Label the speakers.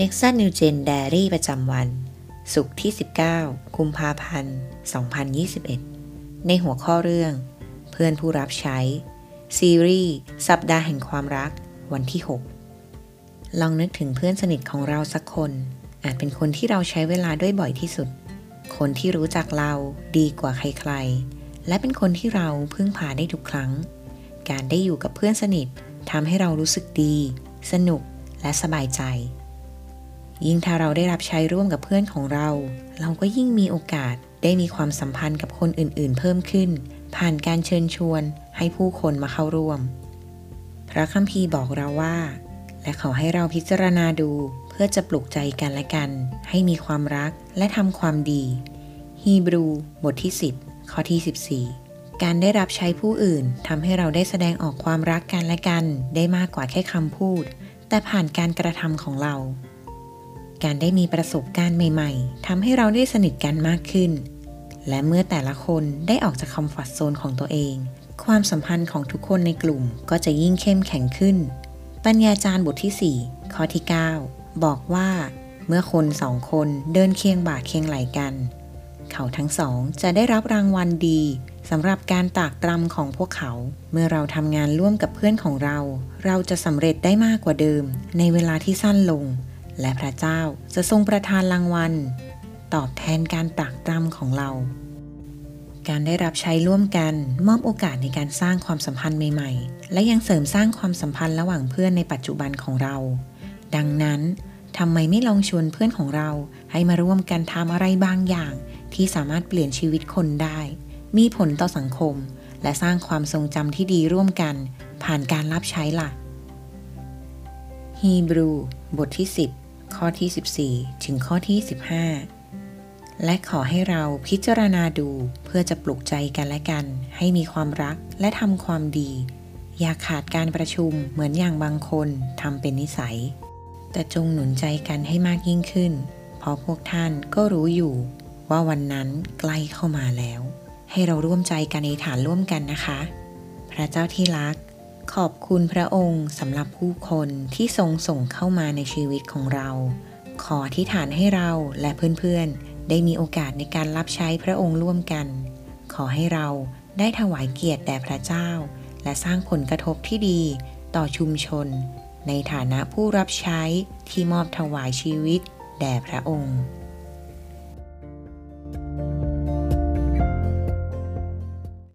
Speaker 1: Nexus New Gen Diary ประจำวัน ศุกร์ที่ 19 กุมภาพันธ์ 2021 ในหัวข้อเรื่อง เพื่อนผู้รับใช้ ซีรีส์สัปดาห์แห่งความรัก วันที่ 6 ลองนึกถึงเพื่อนสนิทของเราสักคน อาจเป็นคนที่เราใช้เวลาด้วยบ่อยที่สุด คนที่รู้จักเราดีกว่าใครๆ และเป็นคนที่เราพึ่งพาได้ทุกครั้ง การได้อยู่กับเพื่อนสนิททำให้เรารู้สึกดี สนุกและสบายใจ ยิ่งถ้าเราได้รับใช้ร่วมกับเพื่อนของเรา เราก็ยิ่งมีโอกาสได้มีความสัมพันธ์กับคนอื่น ๆ เพิ่มขึ้น ผ่านการเชิญชวนให้ผู้คนมาเข้าร่วม พระคัมภีร์บอกเราว่า และขอให้เราพิจารณาดูเพื่อจะปลุกใจกันและกัน ให้มีความรักและทำความดี ฮีบรู บทที่ 10 ข้อที่ 14 การได้รับใช้ผู้อื่นทำให้เราได้แสดงออกความรักกันและกัน ได้มากกว่าแค่คำพูด แต่ผ่านการกระทำของเรา การได้มีประสบการณ์ใหม่ ๆทำให้เราได้สนิทกันมากขึ้น และเมื่อแต่ละคนได้ออกจากคอมฟอร์ทโซนของตัวเอง ความสัมพันธ์ของทุกคนในกลุ่มก็จะยิ่งเข้มแข็งขึ้น ปัญญาจารย์บทที่ 4 ข้อที่ 9 บอกว่า เมื่อคนสองคนเดินเคียงบ่าเคียงไหลกัน เขาทั้งสองจะได้รับรางวัลดีสำหรับการตากตรำของพวกเขา เมื่อเราทำงานร่วมกับเพื่อนของเรา เราจะสำเร็จได้มากกว่าเดิม ในเวลาที่สั้นลง และพระเจ้าจะทรงประทานรางวัล ตอบแทนการตรากตรำของเรา การได้รับใช้ร่วมกันมอบโอกาสในการสร้างความสัมพันธ์ใหม่ๆ และยังเสริมสร้างความสัมพันธ์ระหว่างเพื่อนในปัจจุบันของเรา ดังนั้นทำไมไม่ลองชวนเพื่อนของเราให้มาร่วมกันทำอะไรบางอย่าง ที่สามารถเปลี่ยนชีวิตคนได้ มีผลต่อสังคม และสร้างความทรงจำที่ดีร่วมกัน ผ่านการรับใช้หลักฮีบรู บทที่ 10 ข้อที่ 14 ถึงข้อที่ 15 และขอให้เราพิจารณาดูเพื่อจะปลุกใจกันและกัน ให้มีความรักและทำความดี อย่าขาดการประชุมเหมือนอย่างบางคนทำเป็นนิสัย แต่จงหนุนใจกันให้มากยิ่งขึ้น เพราะพวกท่านก็รู้อยู่ ว่าวันนั้นใกล้เข้ามาแล้ว ให้เราร่วมใจกันในฐานร่วมกันนะคะ พระเจ้าที่รัก ขอบคุณพระองค์สำหรับผู้คนที่ทรงส่งเข้ามาในชีวิตของเรา ขอที่ฐานให้เราและเพื่อนๆ ได้มีโอกาสในการรับใช้พระองค์ร่วมกัน ขอให้เราได้ถวายเกียรติแด่พระเจ้า และสร้างผลกระทบที่ดีต่อชุมชน ในฐานะผู้รับใช้ที่มอบถวายชีวิต แด่พระองค์